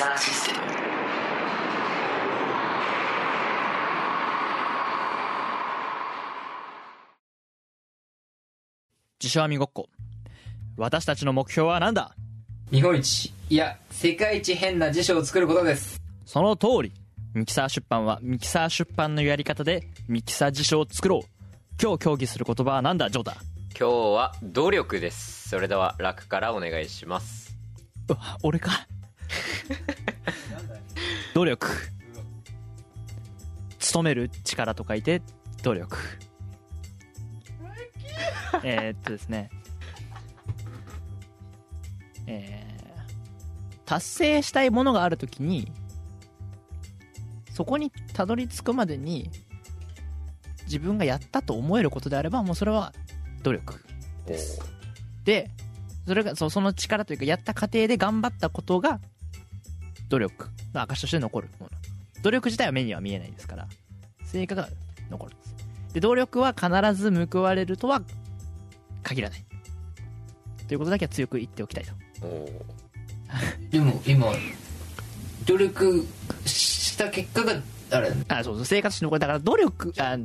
キサーシステム自称網ごっこ。私たちの目標は何だ？日本一。いや世界一変な辞書を作ることです。その通り。ミキサー出版はミキサー出版のやり方でミキサー辞書を作ろう。今日協議する言葉は何だ？ジョータ。今日は努力です。それでは楽からお願いします。うわ俺か 努力。努める力。と書いて努力。えっとですねえー達成したいものがあるときにそこにたどり着くまでに自分がやったと思えることであればもうそれは努力。ですでそれがそその力。というかやった過程で頑張ったことが努力の証として残るもの。努力自体は目には見えないですから。成果が残るんです。で努力は必ず報われるとは限らない。ということだけは強く言っておきたいと。でも今努力した結果があれあそうそう生活して残るだから努力。あ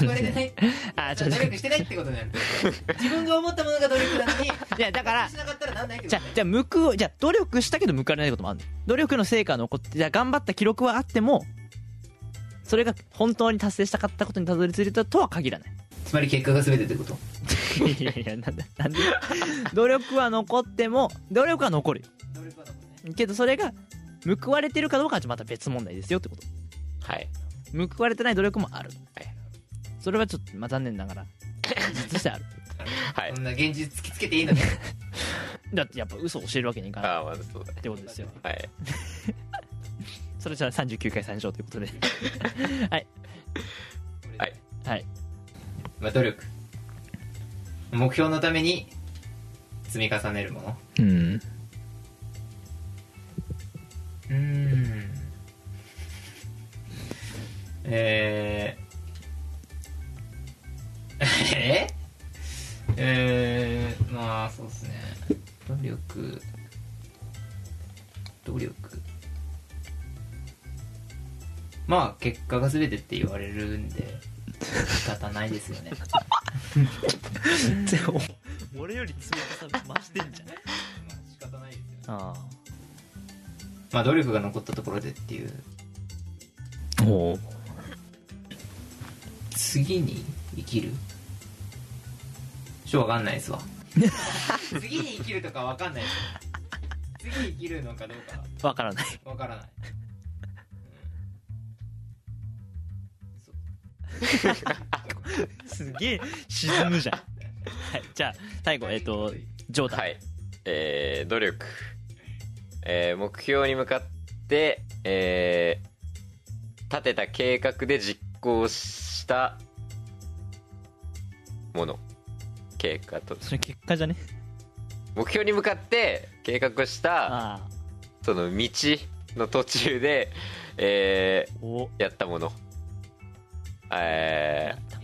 言われてない。あちょっと。努力してないってことなんだ自分が思ったものが努力なのにいやだからしなかったらなんないけどじゃあじゃあ報うじゃあ努力したけど報われないこともあるの努力の成果が残ってじゃあ頑張った記録はあってもそれが本当に達成したかったことにたどり着いたとは限らない。つまり結果が全てってこと？いやいやなんでなんで？努力は残っても努力は残るよ。努力はね。けどそれが報われてるかどうかはまた別問題ですよってことはい。報われてない努力もある、はい。それはちょっと、まあ、残念ながら事実としてある。はい。そんな現実突きつけていいのね。だってやっぱ嘘を教えるわけにいかない。ああまずそうだってことですよ。はい。それじゃあ39回参照ということで。はい。はい。はい。まあ努力。目標のために積み重ねるもの。うんまあ結果が全てって言われるんで仕方ないですよね。俺より積み重ね増してんじゃん。まあ仕方ないですよね。あまあ努力が残ったところでっていう。あおお次に生きる？ちょっとわかんないですわ。次に生きるとかわかんないです。次に生きるのかどうかわからない。わからない、すげえ沈むじゃん。はいじゃあ最後えっ、とジョータはい。えー、努力。えー、目標に向かってえー、立てた計画で実行したもの。経過と。それ結果じゃね？目標に向かって計画したその道の途中で、えお。ー、やったものえー、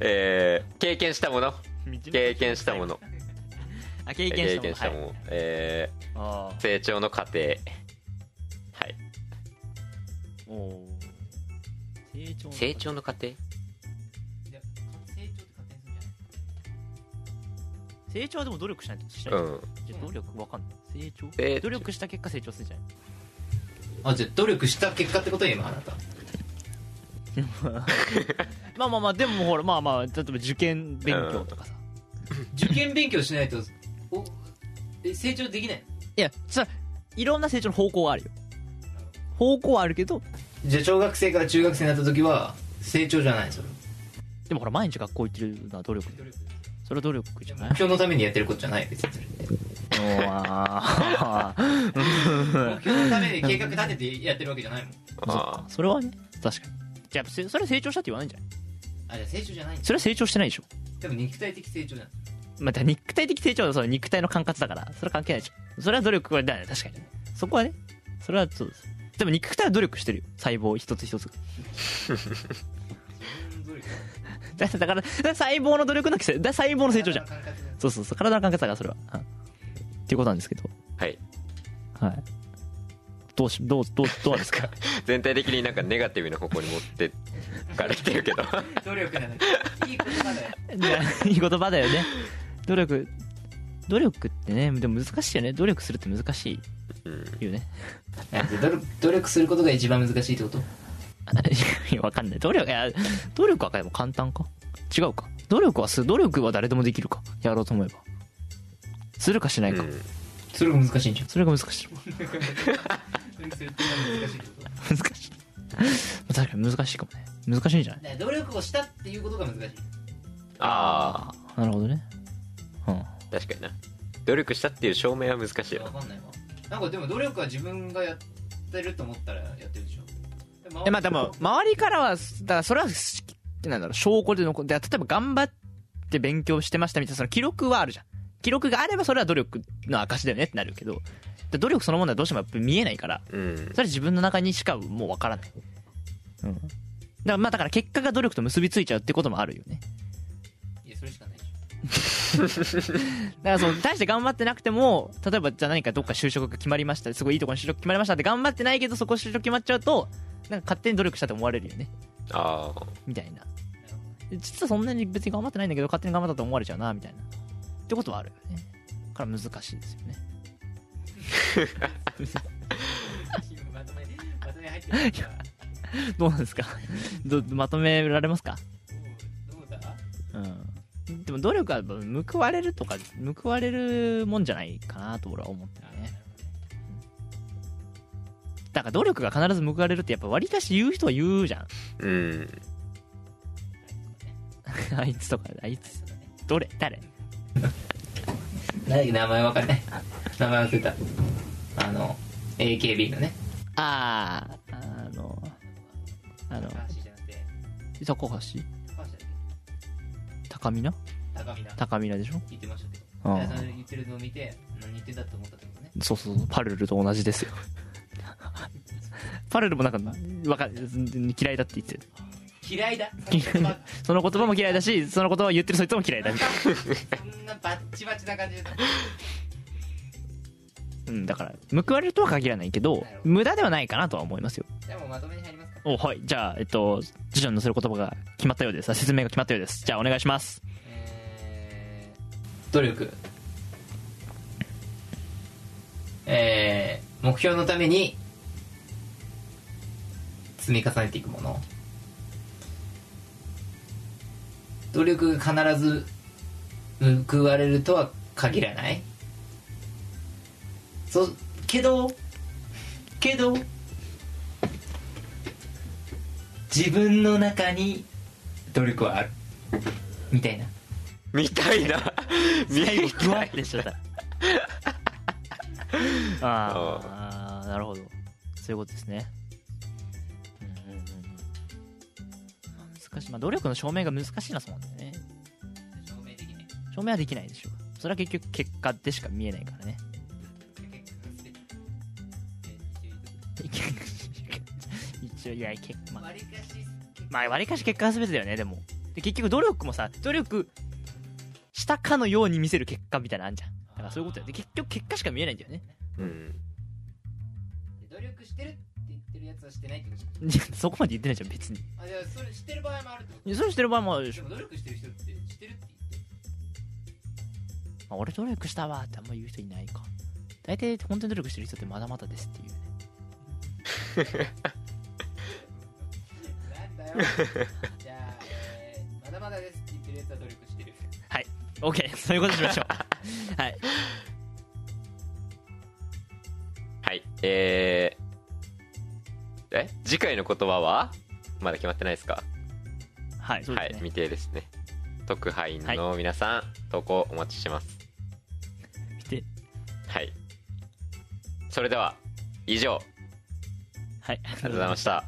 えー、経験したもの？経験したもの。あ経験したもの。経験したもの、はいえあー、成長の過程。はい。あおお成長の成長の過程成長はでも努力しないとしない、うん。じゃあ努力わかんない。成長？努力した結果成長するんじゃない？あじゃあ努力した結果ってこと今あなた まあまあまあでもほらまあまあ例えば受験勉強とかさ、受験勉強しないとおえ成長できない？いやさいろんな成長の方向があるよ。方向はあるけどじゃあ小学生から中学生になった時は成長じゃないそれ。でもほら毎日学校行ってるのは努力。それは努力じゃない？目標のためにやってることじゃない別にそれ。っておあー。目標のために計画立ててやってるわけじゃないもん。あそれはね確かにじゃあせそれは成長したって言わないんじゃない？あじゃあ成長じゃないそれは成長してないでしょ。でも肉体的成長じゃんまあ、だから肉体的成長はその肉体の管轄だからそれは関係ないでしょそれは努力はだね。確かに。そこはね。それはそうです。でも肉体は努力してるよ。細胞一つ一つだだからだから細胞の努力の規制。だ細胞の成長じゃん。そうそうそう。体の管轄だからそれは、うん、っていうことなんですけど。あはい。はいどうしどうどうどうですか？全体的になんかネガティブな方向に持ってかれてるけど。努力なのにいい言葉だよ。いやいい言葉だよね。努力努力ってねでも難しいよね。努力するって難しうん。いよね努力努力することが一番難しいってこと？いやわかんない。努力いや努力はでも簡単か？違うか？努力はす努力は誰でもできるか？やろうと思えば。するかしないか、うん。それが難しいんじゃんそれが難しい難しい。ってこと難しい。確かに難しいかもね。難しいんじゃない？だから努力をしたっていうことが難しい。ああなるほどね。うん。確かにな。努力したっていう証明は難しいよわかんないわ。なんかでも努力は自分がやってると思ったらやってるでしょ。でまあでも周りからはだからそれはなんだろう証拠で残って例えば頑張って勉強してましたみたいなその記録はあるじゃん。記録があればそれは努力の証だよねってなるけどで努力そのものはどうしてもやっぱ見えないからうんそれは自分の中にしかもう分からない。うん。だからまあだから結果が努力と結びついちゃうってこともあるよね。いやそれしかないでしだからその、大して頑張ってなくても、例えばじゃあ何かどっか就職が決まりました。すごいいいところに就職決まりましたって頑張ってないけどそこ就職決まっちゃうと、なんか勝手に努力したと思われるよね。ああみたいな。実はそんなに別に頑張ってないんだけど勝手に頑張ったと思われちゃうな、みたいな。ってことはあるよね。だから難しいですよね。どうなんですか？どまとめられますか？どうん、でも努力は報われるとか報われるもんじゃないかなと俺は思ってるね。だから努力が必ず報われるってやっぱ割かし言う人は言うじゃん。うん。あいつとかあいつ。どれ？誰？名前わかんない名前忘れた。あの AKB のね。あああのあの高橋高見な？高見な。高見なでしょ？言ってましたけどああ言ってるのを見て何言ってんだって思ったってことね。そうそうそう。パルルと同じですよ。パルルもなんかわか嫌いだって言ってる嫌いだ？その言葉も嫌いだしその言葉を言ってるそいつも嫌いだ。みたいなそんなバッチバチな感じでうん、だから報われるとは限らないけど無駄ではないかなとは思いますよ。じゃあもうまとめに入りますか。おはい。じゃあえっと辞書に載せる言葉が決まったようです。あ説明が決まったようです。じゃあお願いします。えー努力。えー目標のために積み重ねていくもの。努力が必ず報われるとは限らないそうけどけど自分の中に努力はある。みたいな。みたいな。み 最後ふわってしちゃったああなるほど。そういうことですね。うん難しい。まあ努力の証明が難しいなそうなんだよね。証明できない。証明はできないでしょそれは結局結果でしか見えないからねいや結まあ割りかしまあ、割りかし結果が全てだよね、でも。で、結局努力もさ、努力したかのように見せる結果みたいなのあんじゃん。だからそういうことだよ。で、結局結果しか見えないんだよね。うん努力してるって言ってるやつはしてないってこといやそこまで言ってないじゃん、別に。あじゃあそれしてる場合もあるってこいやそれしてる場合もあるでしょ。とでも努力してる人ってしてるって言ってまあ、俺努力したわってあんま言う人いないか。大体、本当に努力してる人ってまだまだですっていうね。よ。じゃあ、えー、まだまだです。って言ってるやつは努力してる。OK そういうことにしましょう。はい。はい。えー、え？次回の言葉は？まだ決まってないですか？はいね、はい未定ですね。特派員の皆さん、投稿お待ちしてます。見て。はい。それでは以上。はい。ありがとうございました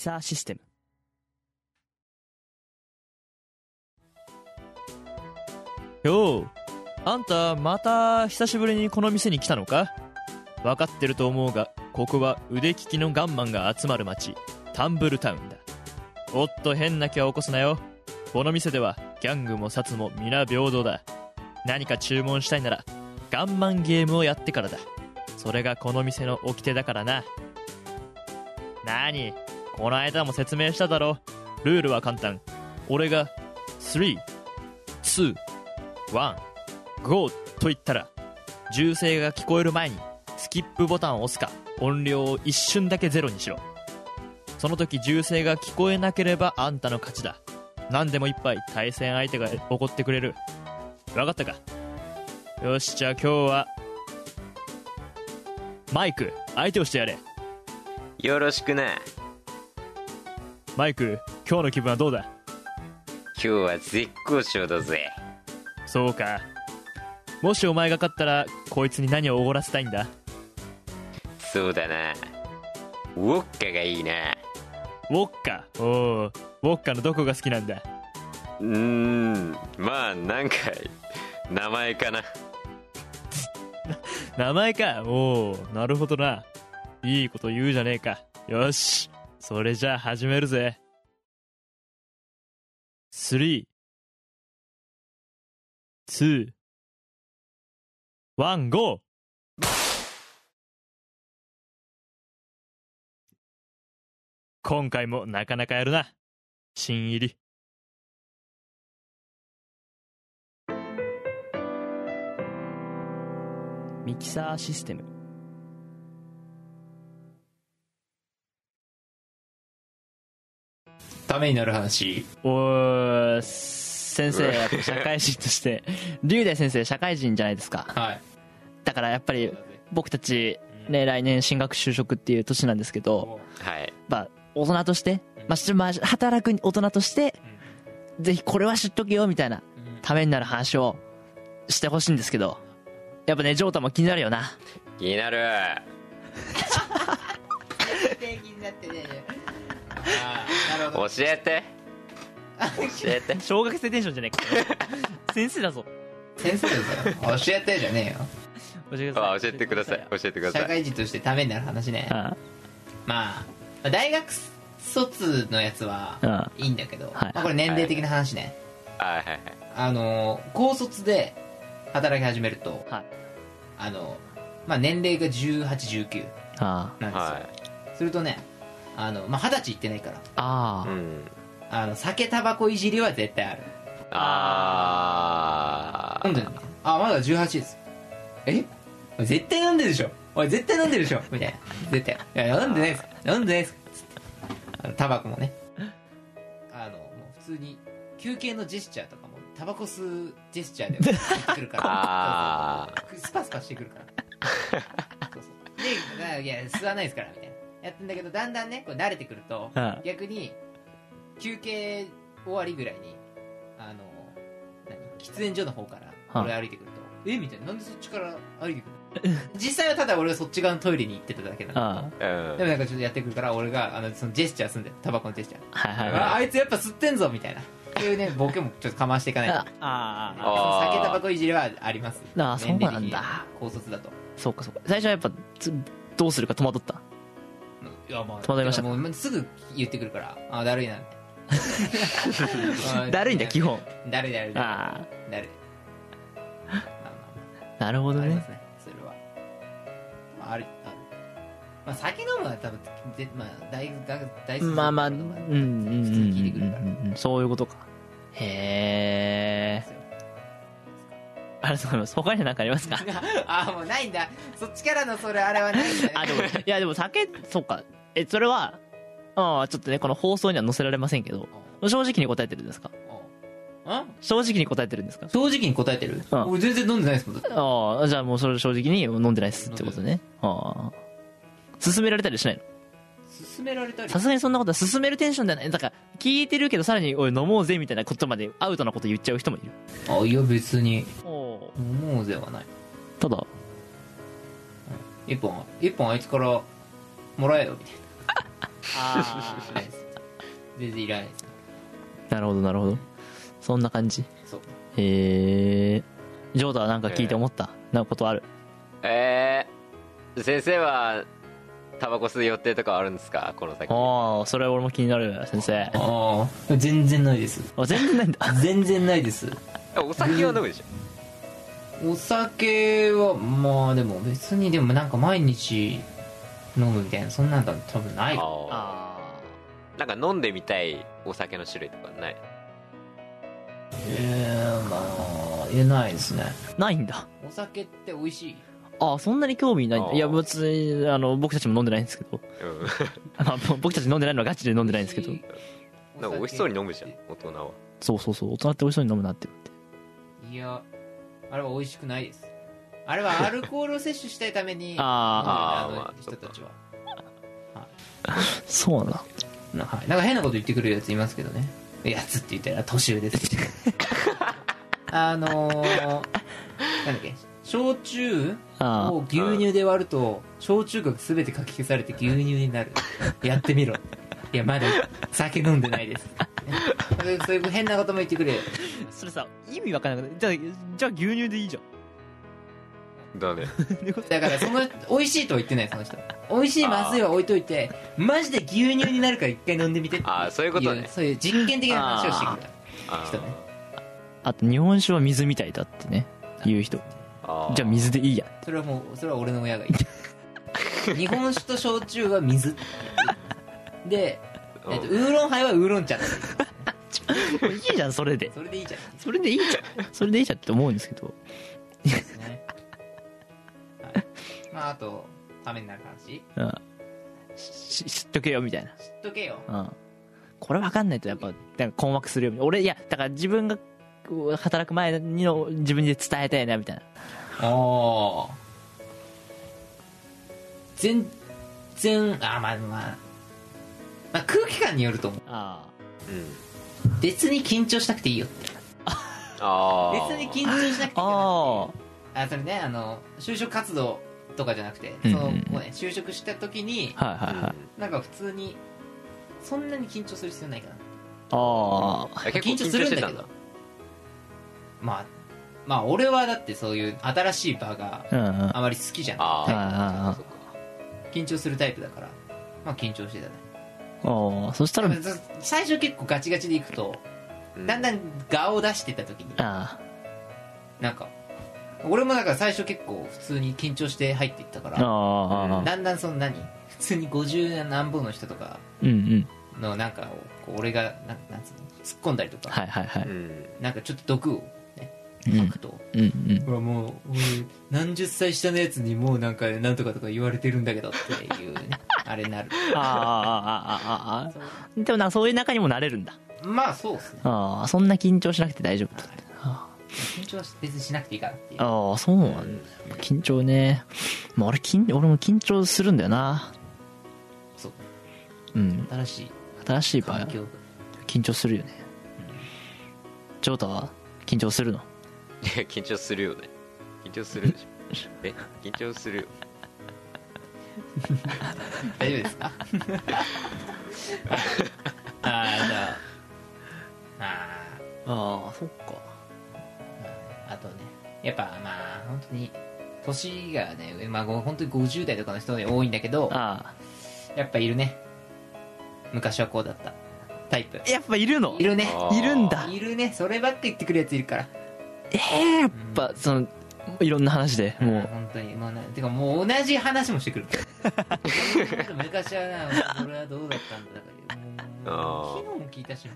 キサーシステム。よう。あんたまた久しぶりにこの店に来たのか？分かってると思うがここは腕利きのガンマンが集まる街タンブルタウンだ。おっと変な気は起こすなよ。この店ではギャングも札も皆平等だ。何か注文したいならガンマンゲームをやってからだ。それがこの店の掟だからな。何？この間も説明しただろ。ルールは簡単。俺が321 GO と言ったら銃声が聞こえる前にスキップボタンを押すか音量を一瞬だけゼロにしろ。その時銃声が聞こえなければあんたの勝ちだ。何でも一杯対戦相手が怒ってくれる。分かったか？よしじゃあ今日はマイク相手をしてやれ。よろしくなマイク今日の気分はどうだ？今日は絶好調だぜ。そうか。もしお前が勝ったらこいつに何をおごらせたいんだ？そうだな。ウォッカがいいな。ウォッカ？おおウォッカのどこが好きなんだ？うーん。まあなんか名前かな。名前か。おおなるほどな。いいこと言うじゃねえか。よしそれじゃあ始めるぜ。3 2 1 GO! 今回もなかなかやるな。新入り。ミキサーシステム。ためになる話。おー先生やっぱ社会人として。龍大先生社会人じゃないですか。はい。だからやっぱり僕たちね来年進学就職っていう年なんですけどはい。まあ大人として、まあし、まあ働く大人としてぜひこれは知っとけよみたいなためになる話をしてほしいんですけどやっぱねジョータも気になるよな。気になる。気になってねああなるほど教えて。教えて。小学生テンションじゃねえか。先生だぞ。先生だよ教えてじゃね教えてください。あ教えてください。教えてくだえよ社さい会人としてためになる話ね。あまあ大学卒のやつはあいいんだけど、はい。まあ、これ年齢的な話ね、はいはいはい。あの高卒で働き始めると、はい。あのまあ、年齢が1819あ。なんですよ、はい。するとねあの、まあ、二十歳いってないから。ああうん。あの酒タバコいじりは絶対ある。あ飲んでるあまだ18です。え？絶対飲んでるでしょ。おい絶対飲んでるでしょ。みたいな。絶対。いや飲んでないです。飲んでないです。つってあのタバコもね。あのもう普通に休憩のジェスチャーとかもタバコ吸うジェスチャーで言ってくるから。あそうそうスパスパしてくるから。そうそう。でいや吸わないですからみたいなやってんだけどだんだんねこう慣れてくるとああ逆に休憩終わりぐらいにあの何喫煙所の方からはあ俺歩いてくると、えみたいな。なんでそっちから歩いてくるの？実際はただ俺がそっち側のトイレに行ってただけなんだあけどうん。でもなんかちょっとやってくるから俺があのそのジェスチャーすんだよ。タバコのジェスチャー、あはいはい。はあいつやっぱ吸ってんぞみたいな。っていうね ボケもちょっとかましていかないと。いあ。あああー酒タバコいじりはあります。あーそうなんだ。年齢的に高卒だと。そうかそうか。最初はやっぱつどうするか戸惑ったいやまあ戸惑いました。もうすぐ言ってくるから。あだるいな。だるいんだ基本。だるいだるいだあるなるほどね。あありますねそれは、まあ、あるある。まあ酒飲むのは多分ぜまあ大学大好きまあまあうんうんうんうんそういうことか。へえありがとうございます。他に何かありますか？あもうないんだ。そっちからのそれあれはないんだねあでもいやでも酒そうかえそれはああちょっとねこの放送には載せられませんけど正直に答えてるんですか？あ正直に答えてるんですか？正直に答えてる、うん。俺全然飲んでないですもんああじゃあもうそれ正直に飲んでないっすってことね。ああ勧められたりしないの？勧められたり？さすがにそんなことは勧めるテンションじゃない。だから聞いてるけどさらにおい飲もうぜみたいなことまでアウトなこと言っちゃう人もいる。あいや別に。お飲もうぜはない。ただ。一本一本あいつからもらえよみたいあな全然いらないです。なるほどなるほど。そんな感じ？そう。へえジョータはなんか聞いて思った、なことある？えー、先生はタバコ吸う予定とかあるんですか？この先。ああそれは俺も気になる先生。ああ全然ないです。あ全然ないんだ。全然ないです。お酒は飲むでしょ？お酒はまあでも別にでもなんか毎日飲むみたいなそんなんだ多分ないあああなんか飲んでみたいお酒の種類とかない？ええまあ言えないですね。あないんだ。お酒って美味しい？ああそんなに興味ないいや別にあの僕たちも飲んでないんですけど。うん。ま あ僕たち飲んでないのはガチで飲んでないんですけど。なんか美味しそうに飲むじゃん大人は。そうそうそう大人って美味しそうに飲むなって思って。いやあれは美味しくないですあれはアルコールを摂取したいためにあ あーまあ人たちは。そうなんはい、なんか変なこと言ってくるやついますけどね。やつって言ったら年上です あのー、なんだっけ？焼酎あを牛乳で割ると焼酎が全てかき消されて牛乳になる。やってみろ。いやまだ酒飲んでないです、ねそういう変なことも言ってくれ。あそれさ意味わかんなくてじゃあじゃあ牛乳でいいじゃんだね。だからその美味しいとは言ってないその人美味しいまずいは置いといてマジで牛乳になるから一回飲んでみてってあーそういうことね。そういう実験的な話をしてくるあ人ね。あと日本酒は水みたいだってね。言う人。あじゃあ水でいいや。それはもうそれは俺の親が言って 日本酒と焼酎は水。で、えっと、ウーロンハイはウーロン茶。いいじゃんそれで。それでいいじゃん。それでいいじゃん。それでいいじゃんって思うんですけど。ね、はい、まああとためになる話。うん。し知っとけよみたいな。知っとけよ。うん。これ分かんないとやっぱなんか困惑するよ俺いやだから自分がこう働く前にの自分で伝えたいなみたいな。ああ全然あまあまあ。まあ空気感によると思う。あうん。別に緊張しなくていいよあ別に緊張しなくていいよああそれねあの就職活動とかじゃなくて、うんそのもうね就職した時にあはいはいはい。なんか普通にそんなに緊張する必要ないかな。ああ結構緊張するんしてたんだ。だけど。まあまあ俺はだってそういう新しい場がうんうん。あまり好きじゃないあはいはいはいそっか緊張するタイプだからまあ緊張してたね。ああそしたら最初結構ガチガチでいくとうん。だんだん顔を出してた時にあなんか俺もだから最初結構普通に緊張して入っていったから、だんだんその何普通に50何本の人とかのなんかを俺がなんなんつうの突っ込んだりとか、はいはいはい、なんかちょっと毒を吐くと、うんうん。うん、もう何十歳下のやつにもうなんかなんとかとか言われてるんだけどっていう、ね、あれになる。ああああああでもなそういう中にもなれるんだ。まあそうっすね。ああそんな緊張しなくて大丈夫と。か緊張は別にしなくていいかなっていう。あそうなんだ。緊張ね。まあ俺緊俺も緊張するんだよな。そう。うん。新しい。新しい場合環境緊張するよね。ジョータは？緊張するの？いや緊張するよね。緊張するでしょ。え？緊張するよ。大丈夫ですか？ああじゃあ。あああそっかやっぱまあ本当に年がね、まあ、ご本当に50代とかの人が多いんだけどあやっぱいるね。昔はこうだった。タイプ。やっぱいるの？いるね。いるんだ。いるね。そればっか言ってくるやついるから。えー、やっぱそのいろんな話でもう。本当に。もうなてかもう同じ話もしてくる。昔はな俺はどうだったんだだからもう昨日も聞いたし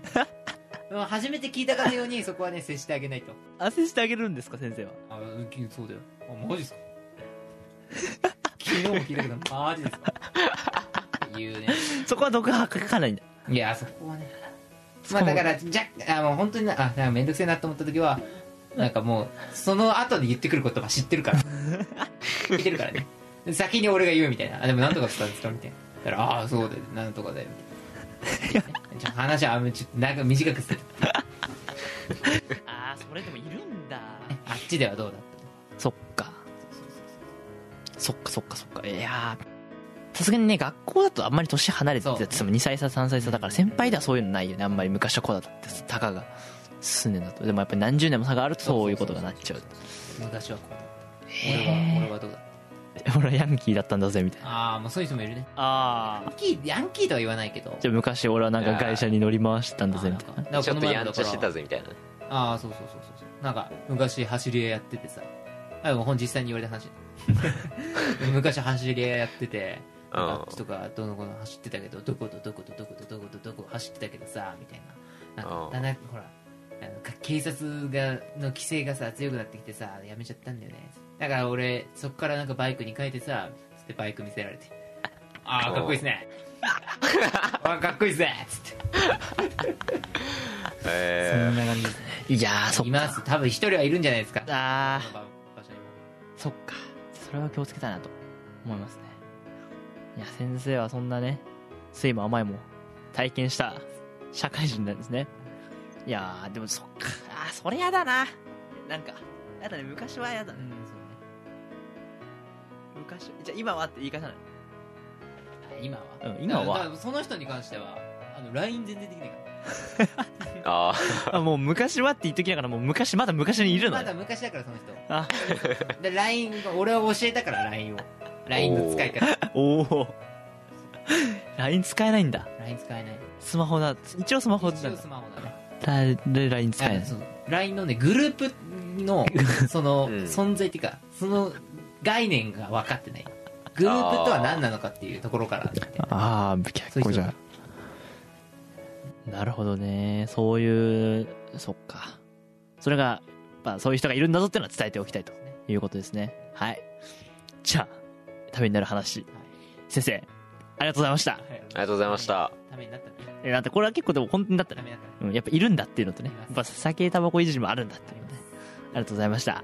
初めて聞いたかのようにそこはね接してあげないと。汗してあげるんですか先生は？あうんそうだよ。あマジっすか？昨日も聞いたけどマジですか？言うね。そこは毒吐かないんだいやそこはねまあだからじゃあもう本当になあなんかめんどくせえなと思った時はなんかもうその後で言ってくる言葉知ってるから。聞いてるからね。先に俺が言うみたいな。あでも何とかしたんですかみたいな。だからああそうだよ。なんとかだよ。みたいなじゃあ話はあんまちょっとなんか短くする。ああそれでもいるんだ。あっちではどうだっそっか。そっかそっかそっか。いやーさすがにね学校だとあんまり年離れててそうっても2歳差3歳差だから先輩ではそういうのないよね。あんまり昔はこうだったってたかが数年だと。でもやっぱり何十年も差があるとそういうことがなっちゃう。た昔はこうだった。へ俺はー俺はどうだった？俺はヤンキーだったんだぜみたいな。ああもうそういう人もいるね。あヤンキーヤンキーとは言わないけど。じゃあ昔俺はなんか外車に乗り回してたんだぜみたいな。ちょっとやんちゃしてたぜみたいな。ねああそうそうそうそうそう。なんか昔走り屋やっててさ。あでも本実際に言われた話。昔走り屋やっててうん。あっちとかどの子の走ってたけどどことどことどことどことどこ走ってたけどさみたいな。なんかうん。だんだんほら警察がの規制がさ強くなってきてさやめちゃったんだよね。だから俺そっからなんかバイクに変えてさつってバイク見せられて。ああかっこいいっすね。あかっこいいっすね。つって。そえんな感じですね。いやーそっいます。多分一人はいるんじゃないですか。あこの場場所にもーそっか。それは気をつけたいなと思いますね。いや先生はそんなね酸いも甘いも体験した社会人なんですねいやーでもそっか。あーそれやだな。なんかやだね。昔はやだうん。そうね。昔じゃあ今はって言い方なのあ今は、うん今は。その人に関してはあの LINE 全然できないから。ー、ああもう昔はって言っときながらもう昔まだ昔にいるの？ねまだ昔だからその人。あ。で LINE 俺は教えたから LINE を。LINE の使い方。おお LINE 使えないんだ。LINE 使えない。スマホだ。一応スマホだ。一応スマホだね。で LINE 使えない LINE のねグループの そのうん。存在っていうかその概念が分かってない。グループとは何なのかっていうところからああ結構じゃあ。なるほどね。そういうそっか。それがやっぱそういう人がいるんだぞっていうのは伝えておきたいということですね。はい。じゃあためになる話。先生ありがとうございました。ありがとうございました。ためになったねえだってこれは結構でも本当にだったねためになったねうん、やっぱいるんだっていうのとねやっぱ酒タバコいじりもあるんだっていうのね。ありがとうございました。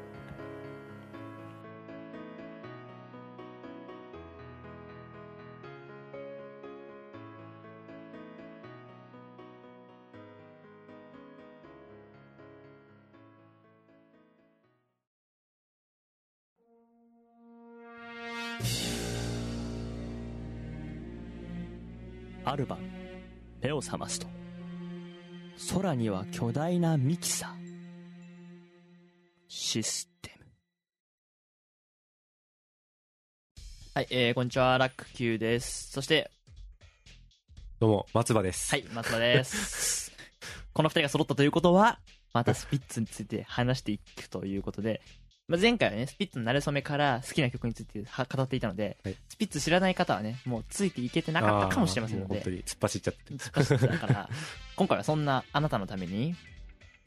ある晩目を覚ますと。空には巨大なミキサー。システム。はい、えー、こんにちは。ラック Q です。そして。どうも、松葉です。はい松田です。この二人が揃ったということはまたスピッツについて話していくということで、まあ、前回はねスピッツの馴れ初めから好きな曲については語っていたので、はいスピッツ知らない方はねもうついていけてなかったかもしれませんので本当に突っ走っちゃって。突っ走ってたから 今回はそんなあなたのために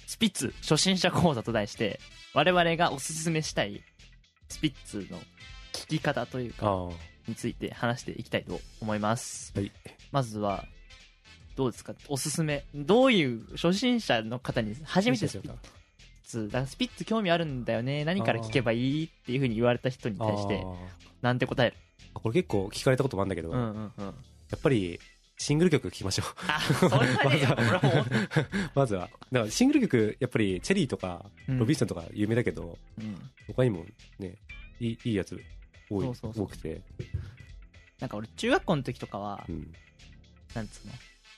スピッツ初心者講座と題して我々がおすすめしたいスピッツの聞き方というか。について話していきたいと思いますはい。まずはどうですか？おすすめどういう初心者の方に初めてスピッツだからスピッツ興味あるんだよね。何から聞けばいいっていうふうに言われた人に対してなんて答える？これ結構聞かれたこともあるんだけど、うんやうんうん。っぱり、シングル曲聴きましょう。あそれ は。まずは。だからシングル曲、やっぱり、チェリーとか、うん。ロビンソンとか有名だけど、うん。他にもね、いいいいやつ多い多くて、なんか俺中学校の時とかはうん。なんつうの？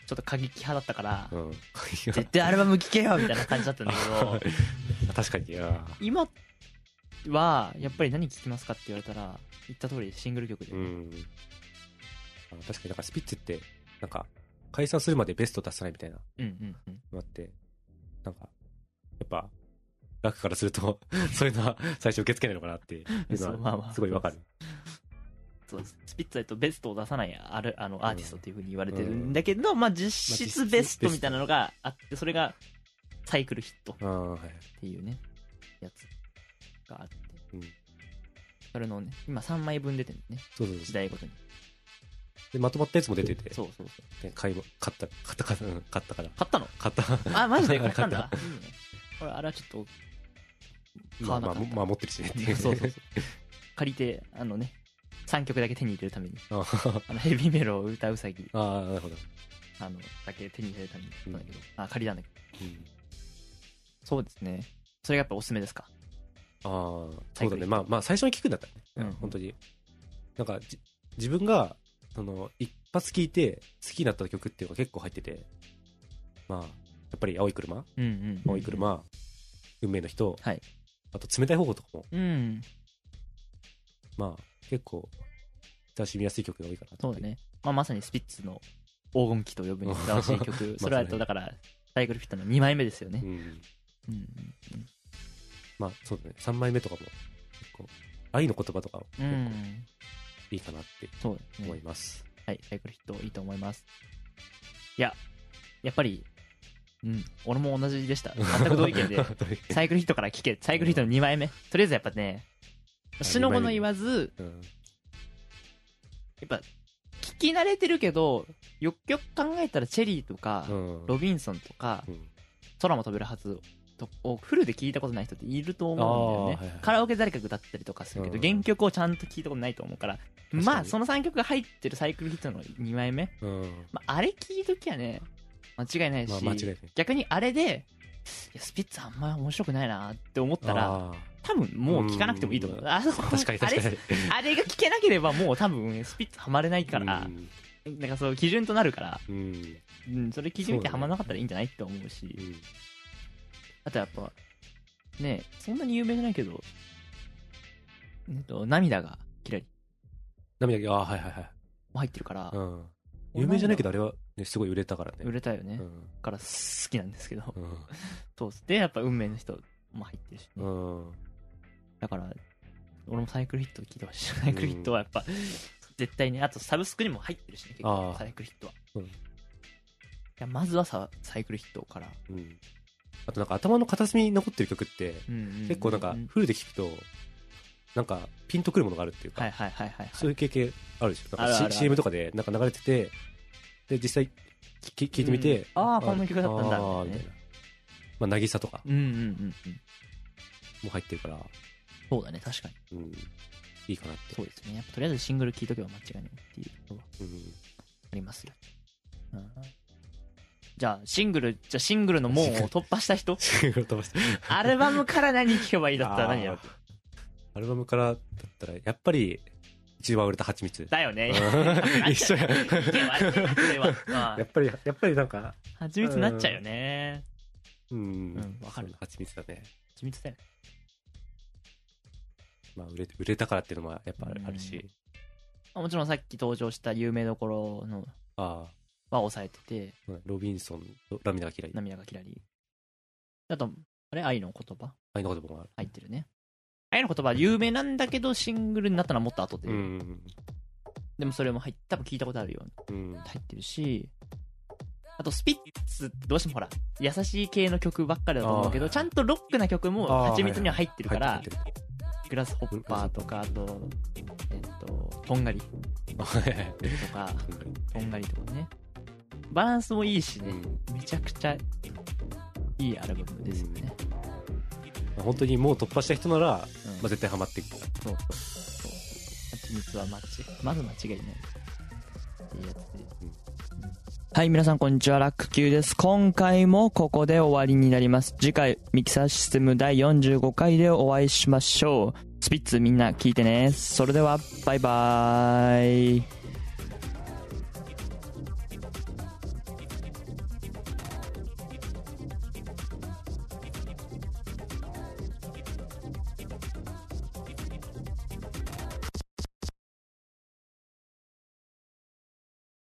ちょっと過激派だったからうん。絶対アルバム聴けよみたいな感じだったんだけど 確かに、今はやっぱり何聴きますかって言われたら言った通りシングル曲で、ーうん。あ確かになんかスピッツって、なんか、解散するまでベスト出さないみたいなうんうんうん。のあって、なんか、やっぱ、楽からすると、そういうのは最初受け付けないのかなっていうのは、すごいわかる。そうスピッツだとベストを出さないあるあのアーティストっていうふうに言われてるんだけど、まあ実質ベストみたいなのがあって、それがサイクルヒットっ。ていうね、やつがあって。うんそれのね、今3枚分出てるね、そうそう。時代ごとに。で、まとまったやつも出てて、そうそうそう。ね買いも、買った、買った、買った、うん買ったから。買ったの？買った。あ、マジで？買ったん買だ。いいね。これ、あれはちょっと、買まあまあ、わなかった。まあ持ってるしねっていうね。そうそうそう。借りて、あのね、3曲だけ手に入れるために、ああのヘビーメロを歌うさぎ、あああ、なるほど。あの、だけ手に入れるために買ったんだけど、あ、借りたんだけど。うんそうですね。それがやっぱおすすめですか？ああ、そうだね。まあまあ、最初に聞くんだったらね。うん本当に。なんか、じ自分が、その、一発聞いて好きになった曲っていうのが結構入ってて、まあ、やっぱり青い車うんうん。青い車、運命の人、はいあと冷たい方法とかも、うん。まあ、結構、親しみやすい曲が多いかな。そうだね。まあまさにスピッツの黄金期と呼ぶにふさわしい曲。それはと、だから、サイクルフィットの2枚目ですよね。うん。うんうんまあ、そうだね。3枚目とかも、結構、愛の言葉とかも結構ん。いいかなって思い。ます。はい、サイクルヒットいいと思います。いや、やっぱり、うん、俺も同じでした。全く同意見で、サイクルヒットから聞け、サイクルヒットの2枚目。とりあえずやっぱね、しのごの言わず、うん。やっぱ、聞き慣れてるけど、よくよく考えたらチェリーとか、うん。ロビンソンとか、うん空も飛べるはずとをフルで聞いたことない人っていると思うんだよね。はいはいカラオケ誰かが歌ったりとかするけど、うん原曲をちゃんと聞いたことないと思うから、にまあ、その3曲が入ってるサイクルヒットの2枚目、うん。まあ、あれ聞いときはね、間違いないし、まあ、いない。逆にあれで、いやスピッツあんま面白くないなって思ったら、あ多分もう聞かなくてもいいと思う。うんあ確かに確かに。あれが聞けなければもう多分スピッツハマれないからう、んなんかそう基準となるから、うん。うん、それ基準見てハマらなかったらいいんじゃないって思うし、うんあとやっぱ、ねそんなに有名じゃないけど、えっと、涙がキラリ涙が、ああ、はいはいはい。も入ってるから、うん。有名じゃないけど、あれはね、すごい売れたからね。売れたよね。うん。から好きなんですけど、うん。そうで、やっぱ運命の人も入ってるしね、うん。だから、俺もサイクルヒット聞いてほしい。サイクルヒットはやっぱ、絶対ね、あとサブスクにも入ってるしね、結あ構、ーサイクルヒットは。うんいや、まずはさ、サイクルヒットから。うん。あとなんか頭の片隅に残ってる曲って、結結構なんかフルで聴くと、なんかピンとくるものがあるっていうか、はいはいはいはい。そういう経験あるでしょ。なんか CM とかでなんか流れてて、で、実際き聞いてみて、うんあーこんな曲だったんだみたいな。まあ、渚とかうんうんうんうん。も入ってるから、そうだね、確かに。うん、いいかなって。そうですね。やっぱとりあえずシングル聴いとけば間違いないっていうのはうん。ありますよ。うんじゃあ、シングル、じゃあシングルの門を突破した人？飛ばしてアルバムから何聴けばいいだったら何やろう？アルバムからだったら、やっぱり、一番売れた蜂蜜。だよね。うん 一緒や。いやっぱり、やっぱりなんか、あ、蜂蜜になっちゃうよね。うん、うんわかる蜂蜜だね。蜂蜜だよね。まあ、売れ、売れたからっていうのもやっぱあるし、まあもちろんさっき登場した有名どころのあは抑えてて、あ、ロビンソンとラミナが嫌い。涙がキラリ。あと、あれ？愛の言葉？あいの言葉もある。入ってるね。愛の言葉は有名なんだけど、シングルになったのはもっと後で。うん。でもそれも入っ多分聞いたことあるように。うん。入ってるし、あとスピッツってどうしてもほら、優しい系の曲ばっかりだと思うけど、ちゃんとロックな曲も蜂蜜には入ってるからグラスホッパーとか、あと、えっと、とんがり。とか、とんがり。とかね。バランスもいいしね、うん。めちゃくちゃいいアルバムですよね。まあ本当にもう突破した人なら、まうんあ、絶対ハマっていく。そうそうそう。蜂蜜は間違い、まず間違いない。っていうやつで。はい、皆さんこんにちは、ラック Q です。今回もここで終わりになります。次回、ミキサーシステム第45回でお会いしましょう。スピッツみんな聞いてね。それでは、バイバーイ。